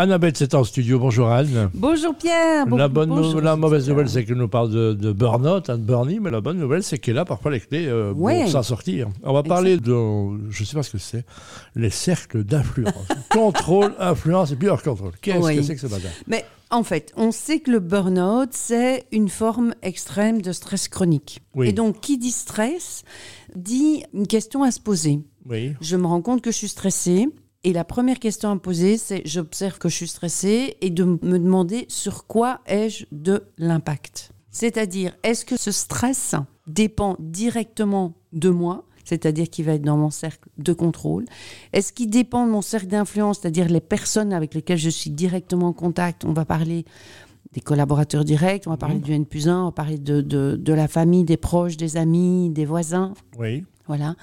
Annabelle, c'est en studio. Bonjour Anne. Bonjour Pierre. la, bonne bonjour, la mauvaise nouvelle, c'est qu'elle nous parle de, de burn-out, Anne Bernie, mais la bonne nouvelle, c'est qu'elle a parfois les clés euh, Ouais. pour s'en sortir. On va parler de, je ne sais pas ce que c'est, les cercles d'influence. contrôle, influence et puis hors contrôle. Qu'est-ce Oui. que c'est que ce bazar? Mais en fait, on sait que le burn-out, c'est une forme extrême de stress chronique. Oui. Et donc, qui dit stress, dit une question à se poser. Oui. Je me rends compte que je suis stressée. Et la première question à me poser, c'est j'observe que je suis stressée et de me demander sur quoi ai-je de l'impact. C'est-à-dire, est-ce que ce stress dépend directement de moi, c'est-à-dire qu'il va être dans mon cercle de contrôle? Est-ce qu'il dépend de mon cercle d'influence, c'est-à-dire les personnes avec lesquelles je suis directement en contact? On va parler des collaborateurs directs, on va parler du N plus 1, on va parler de, de, de la famille, des proches, des amis, des voisins. Oui. Voilà.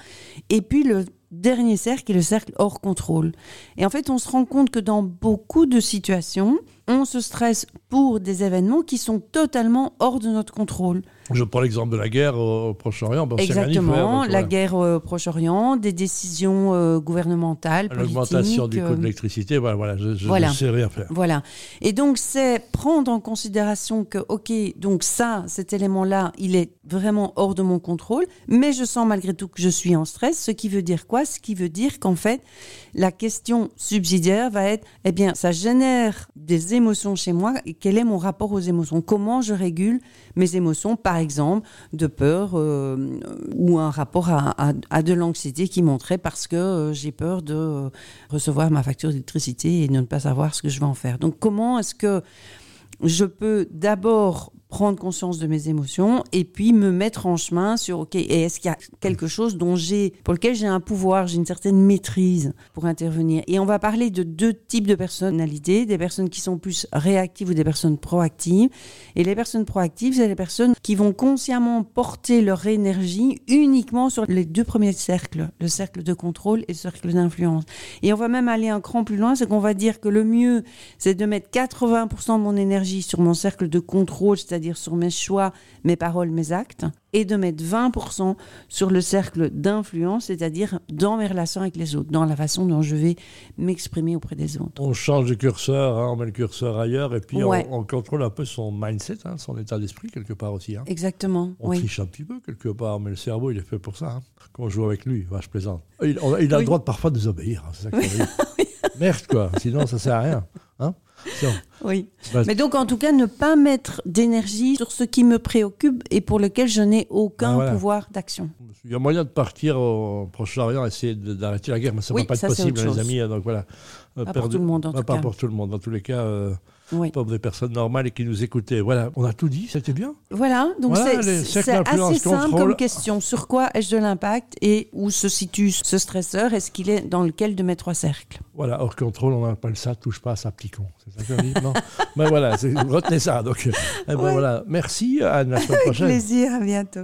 Et puis le dernier cercle est le cercle hors contrôle. Et en fait, on se rend compte que dans beaucoup de situations, on se stresse pour des événements qui sont totalement hors de notre contrôle. Je prends l'exemple de la guerre au, Proche-Orient. Bon, Exactement, la guerre au Proche-Orient, des décisions euh, gouvernementales, L'augmentation du coût de euh, l'électricité, voilà, voilà, je, je Voilà. ne sais rien faire. Voilà. Et donc, c'est prendre en considération que, OK, donc ça, cet élément-là, il est vraiment hors de mon contrôle, mais je sens malgré tout que je suis en stress, ce qui veut dire quoi? Ce qui veut dire qu'en fait, la question subsidiaire va être, eh bien, ça génère des émotions chez moi, et quel est mon rapport aux émotions? Comment je régule mes émotions, par exemple, de peur euh, ou un rapport à, à- à de l'anxiété qui monterait parce que euh, j'ai peur de euh, recevoir ma facture d'électricité et de ne pas savoir ce que je vais en faire? Donc comment est-ce que je peux d'abord prendre conscience de mes émotions et puis me mettre en chemin sur OK et est-ce qu'il y a quelque chose dont j'ai pour lequel j'ai un pouvoir, j'ai une certaine maîtrise pour intervenir? Et on va parler de deux types de personnalités, des personnes qui sont plus réactives ou des personnes proactives. Et les personnes proactives, c'est les personnes qui vont consciemment porter leur énergie uniquement sur les deux premiers cercles, le cercle de contrôle et le cercle d'influence. Et on va même aller un cran plus loin, c'est qu'on va dire que le mieux, c'est de mettre 80% de mon énergie sur mon cercle de contrôle, c'est-à-dire sur mes choix, mes paroles, mes actes, et de mettre 20% sur le cercle d'influence, c'est-à-dire dans mes relations avec les autres, dans la façon dont je vais m'exprimer auprès des autres. On change de curseur, hein, on met le curseur ailleurs et puis Ouais. on, on contrôle un peu son mindset, hein, son état d'esprit quelque part aussi. hein. Exactement, On oui. triche un petit peu quelque part, mais le cerveau, il est fait pour ça. Quand on joue avec lui, bah, je plaisante. Il, on- il a le droit de parfois désobéir. c'est ça que ça veut dire. Merde, quoi. Sinon, ça sert à rien. Hein Oui. bah, Mais donc, en tout cas, ne pas mettre d'énergie sur ce qui me préoccupe et pour lequel je n'ai aucun Ah, voilà. pouvoir d'action. il y a moyen de partir au Proche-Orient, essayer d'arrêter la guerre, mais ça ne Oui, va pas être ça, possible, les amis. Donc voilà. Euh, Pas pour tout le monde, en Pas- tout pas cas. pour tout le monde. Dans tous les cas, euh, Oui. pas pour des personnes normales qui nous écoutaient. Voilà, on a tout dit, c'était bien. Voilà, donc Voilà, c'est- assez simple comme question. Sur quoi ai-je de l'impact et où se situe ce stresseur? Est-ce qu'il est dans lequel de mes trois cercles? Voilà, hors contrôle, on appelle ça touche pas à sa petit con. C'est ça qu'on dit Non Ben voilà, retenez ça. Donc, eh ben Ouais. voilà. Merci, Anne, la semaine Avec prochaine. plaisir, à bientôt.